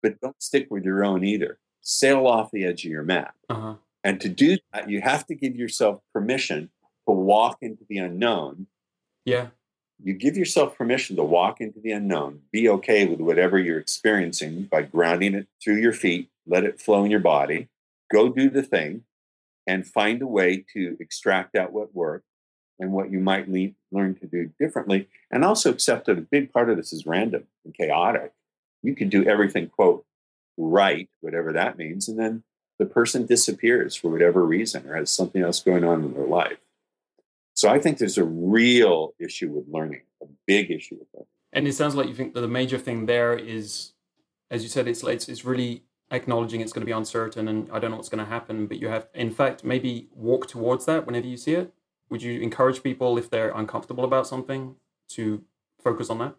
but don't stick with your own either. Sail off the edge of your map. Uh-huh. And to do that, you have to give yourself permission to walk into the unknown. Yeah. You give yourself permission to walk into the unknown, be okay with whatever you're experiencing by grounding it through your feet, let it flow in your body, go do the thing, and find a way to extract out what worked and what you might le- learn to do differently. And also accept that a big part of this is random and chaotic. You can do everything, quote, right, whatever that means, and then the person disappears for whatever reason or has something else going on in their life. So I think there's a real issue with learning, a big issue with learning. And it sounds like you think that the major thing there is, as you said, it's it's, it's really acknowledging it's going to be uncertain and I don't know what's going to happen, but you have, in fact, maybe walk towards that whenever you see it. Would you encourage people if they're uncomfortable about something to focus on that?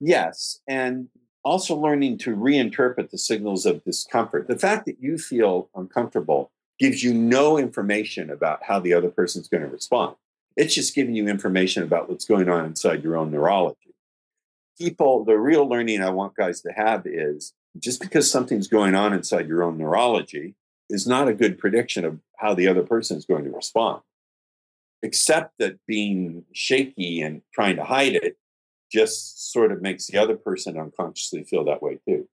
Yes, and also learning to reinterpret the signals of discomfort. The fact that you feel uncomfortable gives you no information about how the other person's going to respond. It's just giving you information about what's going on inside your own neurology. People, the real learning I want guys to have is just because something's going on inside your own neurology is not a good prediction of how the other person is going to respond. Except that being shaky and trying to hide it just sort of makes the other person unconsciously feel that way too.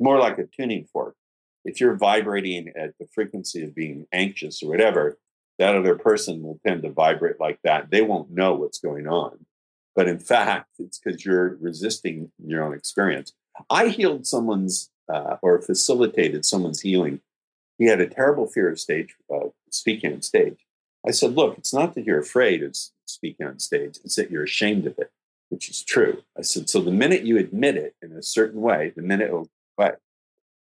More like a tuning fork. If you're vibrating at the frequency of being anxious or whatever, that other person will tend to vibrate like that. They won't know what's going on. But in fact, it's because you're resisting your own experience. I healed someone's uh, or facilitated someone's healing. He had a terrible fear of stage, uh, speaking on stage. I said, look, it's not that you're afraid of speaking on stage, it's that you're ashamed of it which is true. I said, so the minute you admit it in a certain way, the minute it'll go.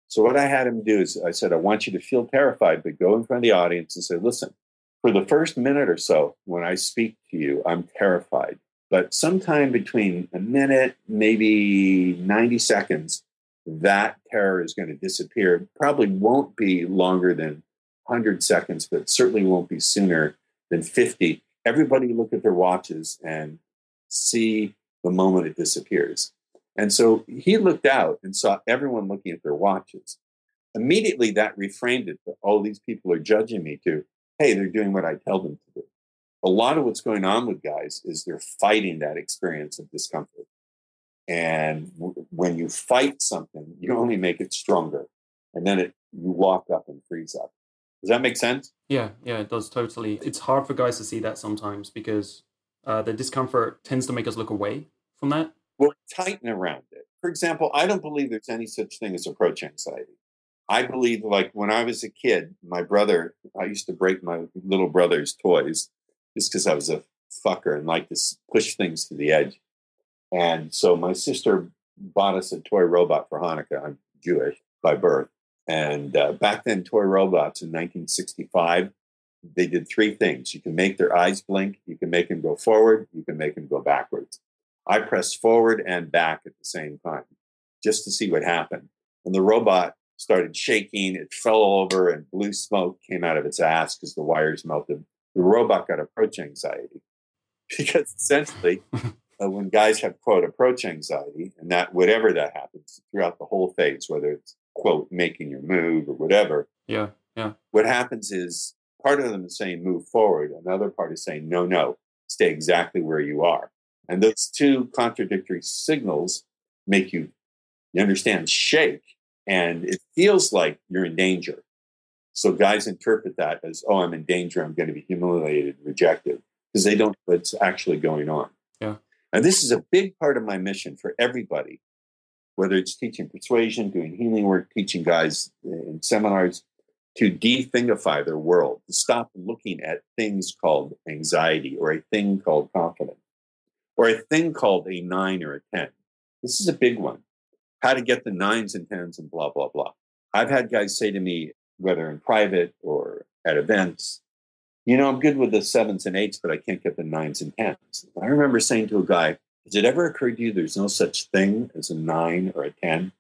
So what I had him do is I said, I want you to feel terrified, but go in front of the audience and say, listen, for the first minute or so, when I speak to you, I'm terrified. But sometime between a minute, maybe 90 seconds, that terror is going to disappear. Probably won't be longer than 100 seconds, but certainly won't be sooner than 50. Everybody look at their watches and see the moment it disappears. And so he looked out and saw everyone looking at their watches. Immediately that reframed it to, oh, these people are judging me to, hey, they're doing what I tell them to do. A lot of what's going on with guys is they're fighting that experience of discomfort. And w- when you fight something, you only make it stronger. And then it you lock up and freeze up. Does that make sense? Yeah, yeah, it does totally. It's hard for guys to see that sometimes because uh, the discomfort tends to make us look away from that. Well, tighten around it. For example, I don't believe there's any such thing as approach anxiety. I believe, like when I was a kid, my brother, I used to break my little brother's toys just because I was a fucker and liked to push things to the edge. And so my sister bought us a toy robot for Hanukkah. I'm Jewish by birth. And uh, back then, toy robots in 1965, they did three things. You can make their eyes blink, you can make them go forward, you can make them go backwards. I pressed forward and back at the same time just to see what happened. And the robot started shaking, it fell over, and blue smoke came out of its ass because the wires melted. The robot got approach anxiety because essentially, uh, when guys have quote approach anxiety, and that whatever that happens throughout the whole phase, whether it's quote making your move or whatever, Yeah, yeah. what happens is part of them is saying move forward, another part is saying no, no, stay exactly where you are. And those two contradictory signals make you, you understand, shake. And it feels like you're in danger. So guys interpret that as, oh, I'm in danger. I'm going to be humiliated, rejected, because they don't know what's actually going on. Yeah. And this is a big part of my mission for everybody, whether it's teaching persuasion, doing healing work, teaching guys in seminars, to de-thingify their world, to stop looking at things called anxiety or a thing called confidence or a thing called a nine or a 10. This is a big one. How to get the nines and tens and blah, blah, blah. I've had guys say to me, whether in private or at events, you know, I'm good with the sevens and eights, but I can't get the nines and tens. I remember saying to a guy, has it ever occurred to you there's no such thing as a nine or a 10?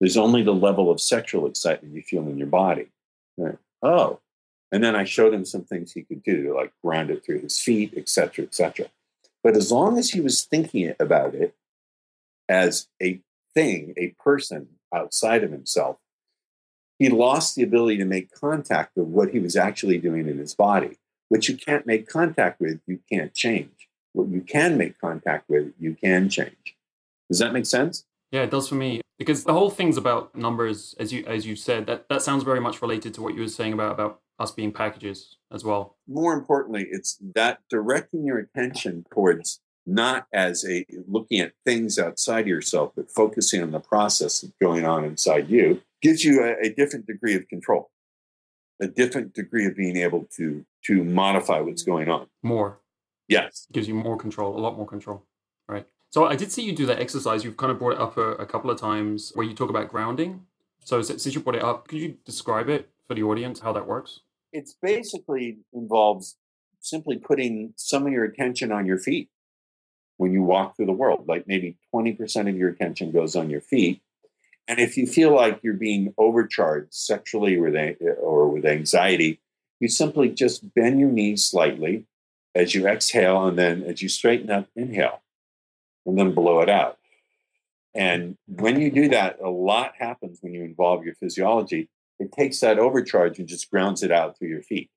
There's only the level of sexual excitement you feel in your body. Right. Oh. And then I showed him some things he could do, like ground it through his feet, et cetera, et cetera. But as long as he was thinking about it as a thing, a person outside of himself, he lost the ability to make contact with what he was actually doing in his body. What you can't make contact with, you can't change. What you can make contact with, you can change. Does that make sense? Yeah, it does for me because the whole thing's about numbers, as you as you said. That that sounds very much related to what you were saying about about us being packages as well. More importantly, it's that directing your attention towards not as a looking at things outside yourself, but focusing on the process that's going on inside you gives you a, a different degree of control, a different degree of being able to to modify what's going on. More Yes. gives you more control, a lot more control. Right. So I did see you do that exercise. You've kind of brought it up a, a couple of times where you talk about grounding. So since since you brought it up, could you describe it for the audience how that works? It's basically involves simply putting some of your attention on your feet when you walk through the world. Like maybe 20% of your attention goes on your feet. And if you feel like you're being overcharged sexually or with, a- or with anxiety, you simply just bend your knees slightly as you exhale, and then as you straighten up, inhale, and then blow it out. And when you do that, a lot happens when you involve your physiology. It takes that overcharge and just grounds it out through your feet.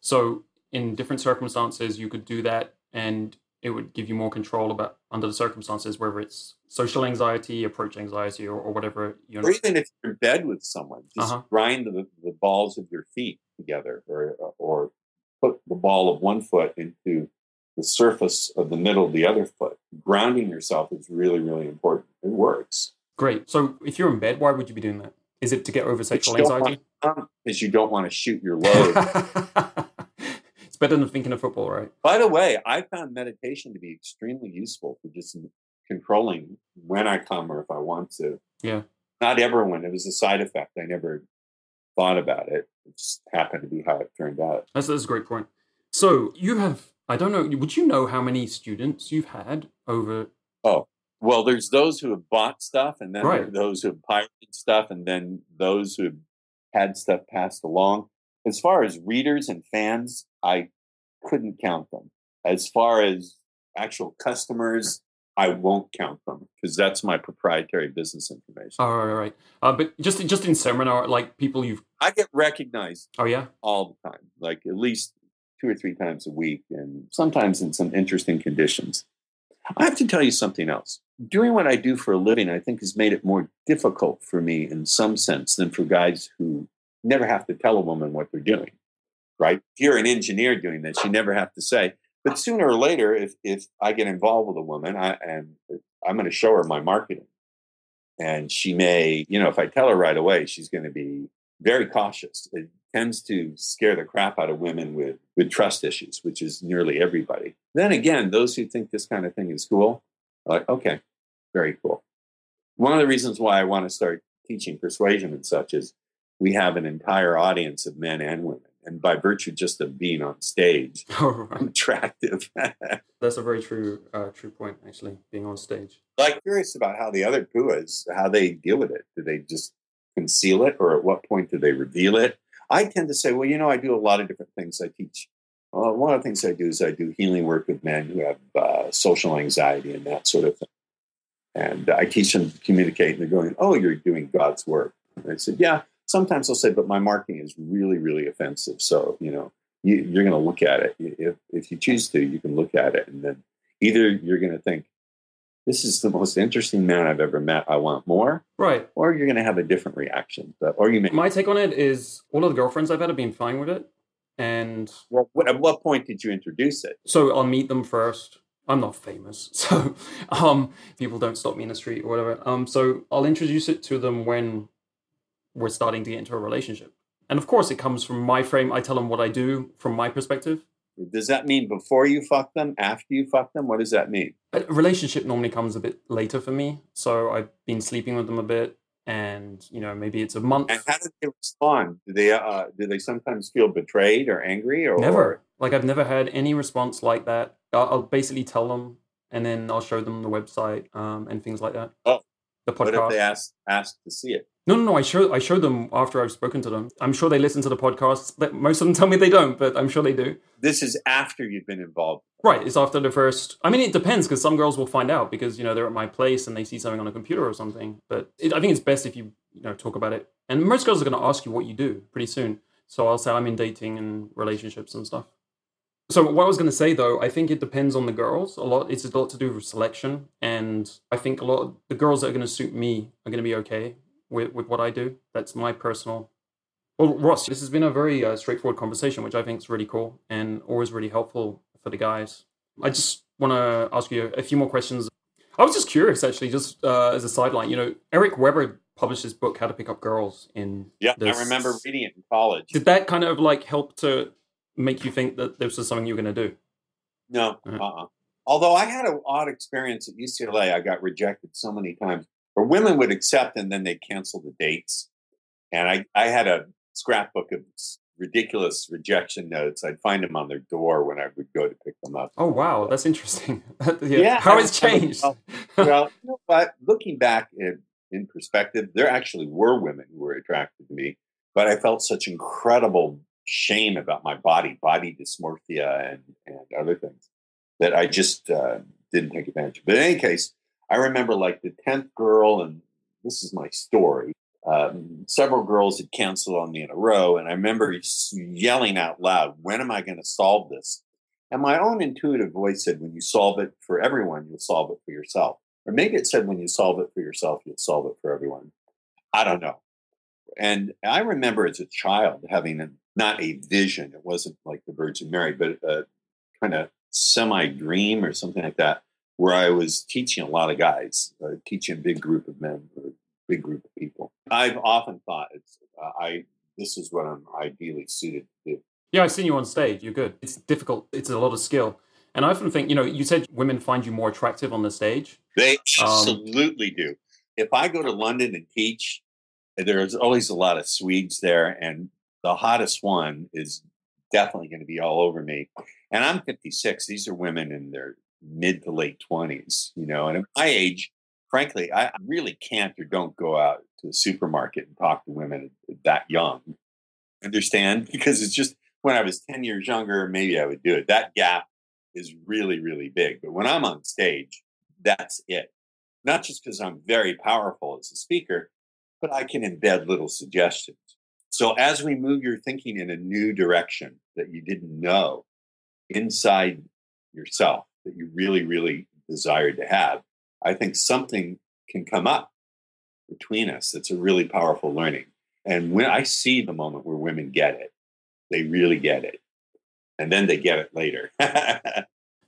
So in different circumstances, you could do that, and it would give you more control about under the circumstances, whether it's social anxiety, approach anxiety, or, or whatever you're. Or even if you're in bed with someone, just Uh-huh. grind the, the balls of your feet together, or or put the ball of one foot into the surface of the middle of the other foot. Grounding yourself is really, really important. It works. Great. So if you're in bed, why would you be doing that? Is it to get over sexual But you don't anxiety? Because you don't want to shoot your load. it's better than thinking of football, right? By the way, I found meditation to be extremely useful for just controlling when I come or if I want to. Yeah. Not everyone. It was a side effect. I never thought about it. It just happened to be how it turned out. That's, that's a great point. So you have, I don't know, would you know how many students you've had over? Oh, well, there's those who have bought stuff, and then Right. those who have pirated stuff, and then those who have had stuff passed along. As far as readers and fans, I couldn't count them. As far as actual customers, I won't count them because that's my proprietary business information. All right, all right. Uh, but just just in seminar, like people you've I get recognized oh yeah all the time, like at least two or three times a week, and sometimes in some interesting conditions. I have to tell you something else. Doing what I do for a living, I think, has made it more difficult for me in some sense than for guys who never have to tell a woman what they're doing. Right? If you're an engineer doing this, you never have to say, but sooner or later, if if I get involved with a woman, I, and I'm going to show her my marketing, and she may, you know, if I tell her right away, she's going to be very cautious. It tends to scare the crap out of women with with trust issues, which is nearly everybody. Then again, those who think this kind of thing is cool, are like, okay, very cool. One of the reasons why I want to start teaching persuasion and such is we have an entire audience of men and women and by virtue just of being on stage, oh, right. attractive. That's a very true uh, true point. Actually, being on stage. Like curious about how the other puas how they deal with it. Do they just conceal it, or at what point do they reveal it? I tend to say, well, you know, I do a lot of different things. I teach. One of the things I do is I do healing work with men who have uh, social anxiety and that sort of thing. And I teach them to communicate, and they're going, "Oh, you're doing God's work." And I said, "Yeah." Sometimes they'll say, but my marketing is really, really offensive. So, you know, you, are going to look at it. If, if you choose to, you can look at it. And then either you're going to think, this is the most interesting man I've ever met. I want more. Right. Or you're going to have a different reaction. But, or you may. My take on it is all of the girlfriends I've had have been fine with it. And well, at what point did you introduce it? So I'll meet them first. I'm not famous, so um, people don't stop me in the street or whatever. Um, so I'll introduce it to them when we're starting to get into a relationship. And of course, it comes from my frame. I tell them what I do from my perspective. Does that mean before you fuck them, after you fuck them? What does that mean? A relationship normally comes a bit later for me. So I've been sleeping with them a bit, and you know maybe it's a month. And how do they respond? Do they uh, do they sometimes feel betrayed or angry or never? Like I've never had any response like that. I'll, I'll basically tell them, and then I'll show them the website um, and things like that. Oh, the podcast. What if they ask ask to see it? No, no, no. I show I show them after I've spoken to them. I'm sure they listen to the podcast. Most of them tell me they don't, but I'm sure they do. This is after you've been involved. Right. It's after the first. I mean, it depends because some girls will find out because you know they're at my place and they see something on a computer or something. But it, I think it's best if you you know talk about it. And most girls are going to ask you what you do pretty soon. So I'll say I'm in dating and relationships and stuff. So what I was going to say though, I think it depends on the girls a lot. It's a lot to do with selection, and I think a lot of the girls that are going to suit me are going to be okay with, with what I do. That's my personal. Well, Ross, this has been a very uh, straightforward conversation, which I think is really cool and always really helpful for the guys. I just want to ask you a few more questions. I was just curious, actually, just uh, as a sideline. You know, Eric Weber published his book, How to Pick Up Girls. In yeah. I remember reading it in college. Did that kind of like help to make you think that this was something you were going to do? No. Uh-huh. Uh-uh. Although I had an odd experience at UCLA, I got rejected so many times or women would accept and then they'd cancel the dates. And I, I had a scrapbook of ridiculous rejection notes. I'd find them on their door when I would go to pick them up. Oh wow, that's interesting. yeah. yeah, how has changed? well, well, you know what? Looking back in, in perspective, there actually were women who were attracted to me, but I felt such incredible shame about my body, body dysmorphia, and and other things that I just uh, didn't take advantage of. But in any case, I remember like the 10th girl, and this is my story. Um, several girls had canceled on me in a row, and I remember yelling out loud, When am I going to solve this? And my own intuitive voice said, When you solve it for everyone, you'll solve it for yourself. Or maybe it said, When you solve it for yourself, you'll solve it for everyone. I don't know. And I remember as a child having a, not a vision, it wasn't like the Virgin Mary, but a kind of semi dream or something like that where I was teaching a lot of guys, uh, teaching a big group of men, a big group of people. I've often thought it's uh, I this is what I'm ideally suited to do. Yeah, I've seen you on stage. You're good. It's difficult. It's a lot of skill. And I often think, you know, you said women find you more attractive on the stage. They um, absolutely um, do. If I go to London and teach, there's always a lot of Swedes there, and the hottest one is definitely going to be all over me. And I'm 56. These are women in their mid to late 20s, you know, and at my age, frankly, I really can't or don't go out to the supermarket and talk to women that young. Understand? Because it's just when I was 10 years younger, maybe I would do it. That gap is really, really big. But when I'm on stage, that's it. Not just because I'm very powerful as a speaker, but I can embed little suggestions. So as we move your thinking in a new direction that you didn't know inside yourself that you really, really desired to have, I think something can come up between us that's a really powerful learning. And when I see the moment where women get it, they really get it. And then they get it later.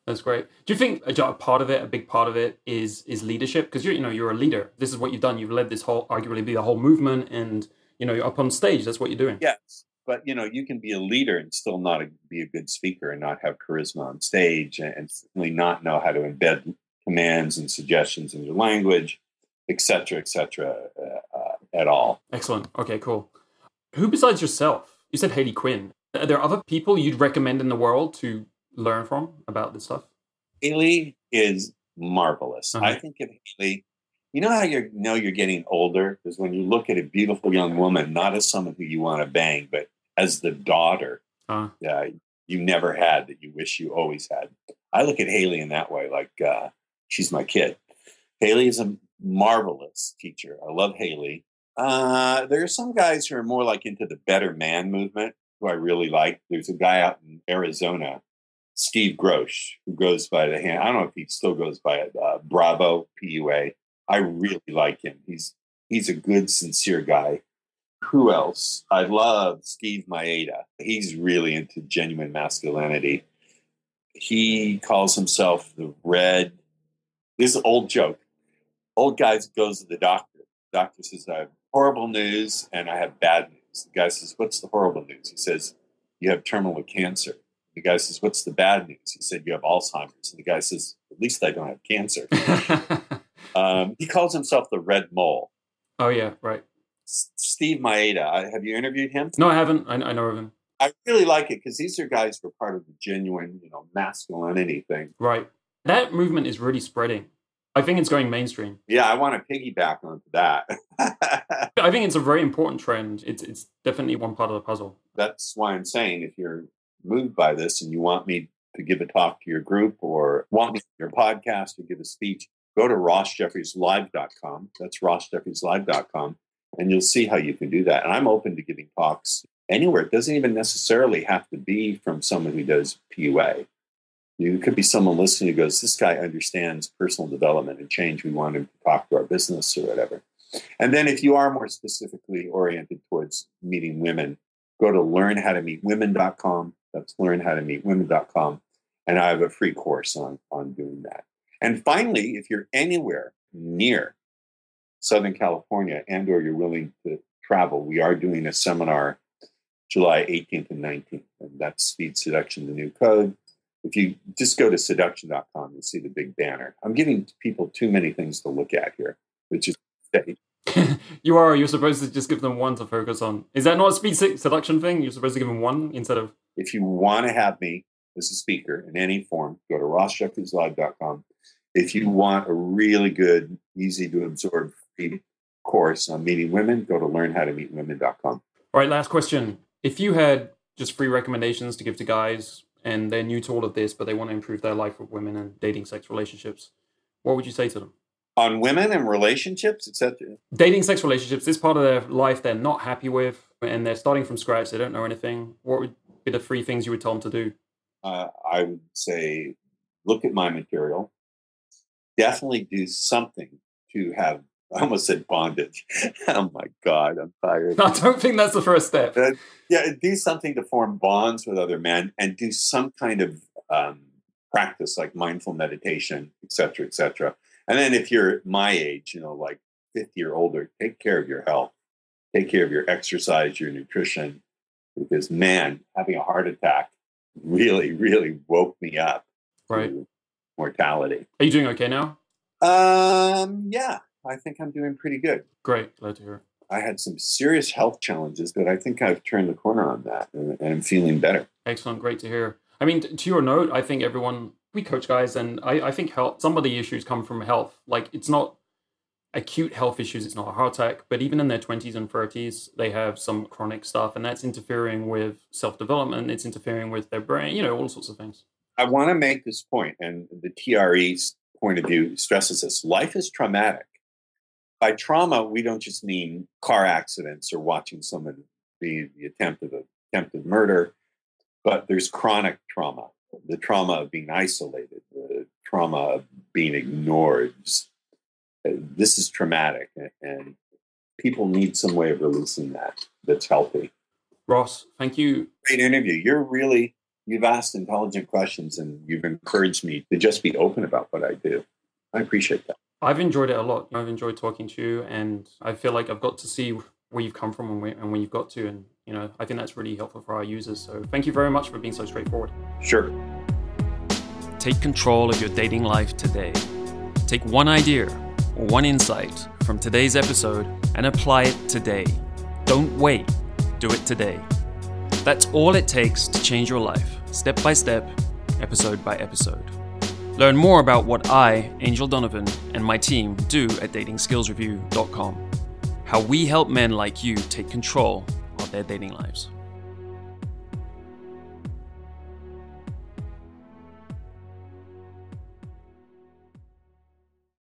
That's great. Do you think uh, a part of it, a big part of it, is is leadership? Because you're, you know, you're a leader. This is what you've done. You've led this whole, arguably, be the whole movement, and you know, you're up on stage. That's what you're doing. Yes, but you know, you can be a leader and still not a, be a good speaker and not have charisma on stage, and certainly not know how to embed commands and suggestions in your language, etc., etc. Uh, uh, at all. Excellent. Okay, cool. Who besides yourself? You said Hayley Quinn. Are there other people you'd recommend in the world to learn from about this stuff? Hayley is marvelous. Uh-huh. I think of Hayley. You know how you know you're getting older is when you look at a beautiful young woman, not as someone who you want to bang, but as the daughter uh-huh. uh, you never had that you wish you always had. I look at Hayley in that way, like uh, she's my kid. Hayley is a marvelous teacher. I love Hayley. Uh, there are some guys who are more like into the better man movement who I really like. There's a guy out in Arizona Steve Grosh, who goes by the hand. I don't know if he still goes by it. Uh, Bravo PUA. I really like him. He's he's a good, sincere guy. Who else? I love Steve Maeda. He's really into genuine masculinity. He calls himself the red. This is an old joke. Old guy goes to the doctor. The doctor says, I have horrible news and I have bad news. The guy says, What's the horrible news? He says, You have terminal cancer. The guy says, What's the bad news? He said, You have Alzheimer's. And the guy says, At least I don't have cancer. um, he calls himself the Red Mole. Oh, yeah, right. S- Steve Maeda. Have you interviewed him? No, I haven't. I, I know of him. I really like it because these are guys who are part of the genuine, you know, masculinity thing. Right. That movement is really spreading. I think it's going mainstream. Yeah, I want to piggyback onto that. I think it's a very important trend. It's it's definitely one part of the puzzle. That's why I'm saying if you're moved by this and you want me to give a talk to your group or want me your podcast to give a speech, go to rossjeffrieslive.com. That's rossjeffrieslive.com. And you'll see how you can do that. And I'm open to giving talks anywhere. It doesn't even necessarily have to be from someone who does PUA. You could be someone listening who goes, This guy understands personal development and change. We want him to talk to our business or whatever. And then if you are more specifically oriented towards meeting women, go to learnhowtomeetwomen.com that's learnhowtomeetwomen.com. And I have a free course on, on doing that. And finally, if you're anywhere near Southern California and or you're willing to travel, we are doing a seminar July 18th and 19th. And that's Speed Seduction, the new code. If you just go to seduction.com, you'll see the big banner. I'm giving people too many things to look at here, which is you are. You're supposed to just give them one to focus on. Is that not a speed seduction thing? You're supposed to give them one instead of. If you want to have me as a speaker in any form, go to rossjeffrieslive.com. If you want a really good, easy to absorb course on meeting women, go to learnhowtomeetwomen.com. All right, last question. If you had just free recommendations to give to guys and they're new to all of this, but they want to improve their life with women and dating, sex, relationships, what would you say to them? on women and relationships, etc. Dating, sex, relationships. This part of their life they're not happy with, and they're starting from scratch. They don't know anything. What would be the three things you would tell them to do? Uh, I would say, look at my material. Definitely do something to have. I almost said bondage. oh my god, I'm tired. I don't think that's the first step. Uh, yeah, do something to form bonds with other men, and do some kind of um, practice like mindful meditation, etc., etc and then if you're my age, you know, like 50 or older, take care of your health, take care of your exercise, your nutrition, because man, having a heart attack really, really woke me up. Right. Mortality. Are you doing okay now? Um, yeah, I think I'm doing pretty good. Great. Glad to hear. I had some serious health challenges, but I think I've turned the corner on that and, and I'm feeling better. Excellent. Great to hear. I mean, to your note, I think everyone we coach guys, and I, I think health. Some of the issues come from health. Like it's not acute health issues. It's not a heart attack, but even in their 20s and 30s, they have some chronic stuff, and that's interfering with self development. It's interfering with their brain, you know, all sorts of things. I want to make this point, and the TRE's point of view stresses this. Life is traumatic. By trauma, we don't just mean car accidents or watching someone be the attempt of attempted murder, but there's chronic trauma, the trauma of being isolated, the trauma of being ignored, uh, this is traumatic and people need some way of releasing that that's healthy. Ross thank you. Great interview. You're really you've asked intelligent questions and you've encouraged me to just be open about what i do. I appreciate that. I've enjoyed it a lot. I've enjoyed talking to you and i feel like i've got to see where you've come from and where, and where you've got to. And you know i think that's really helpful for our users. So thank you very much for being so straightforward. Sure. Take control of your dating life today. Take one idea or one insight from today's episode and apply it today. Don't wait, do it today. That's all it takes to change your life, step by step, episode by episode. Learn more about what I, Angel Donovan, and my team do at datingskillsreview.com. How we help men like you take control of their dating lives.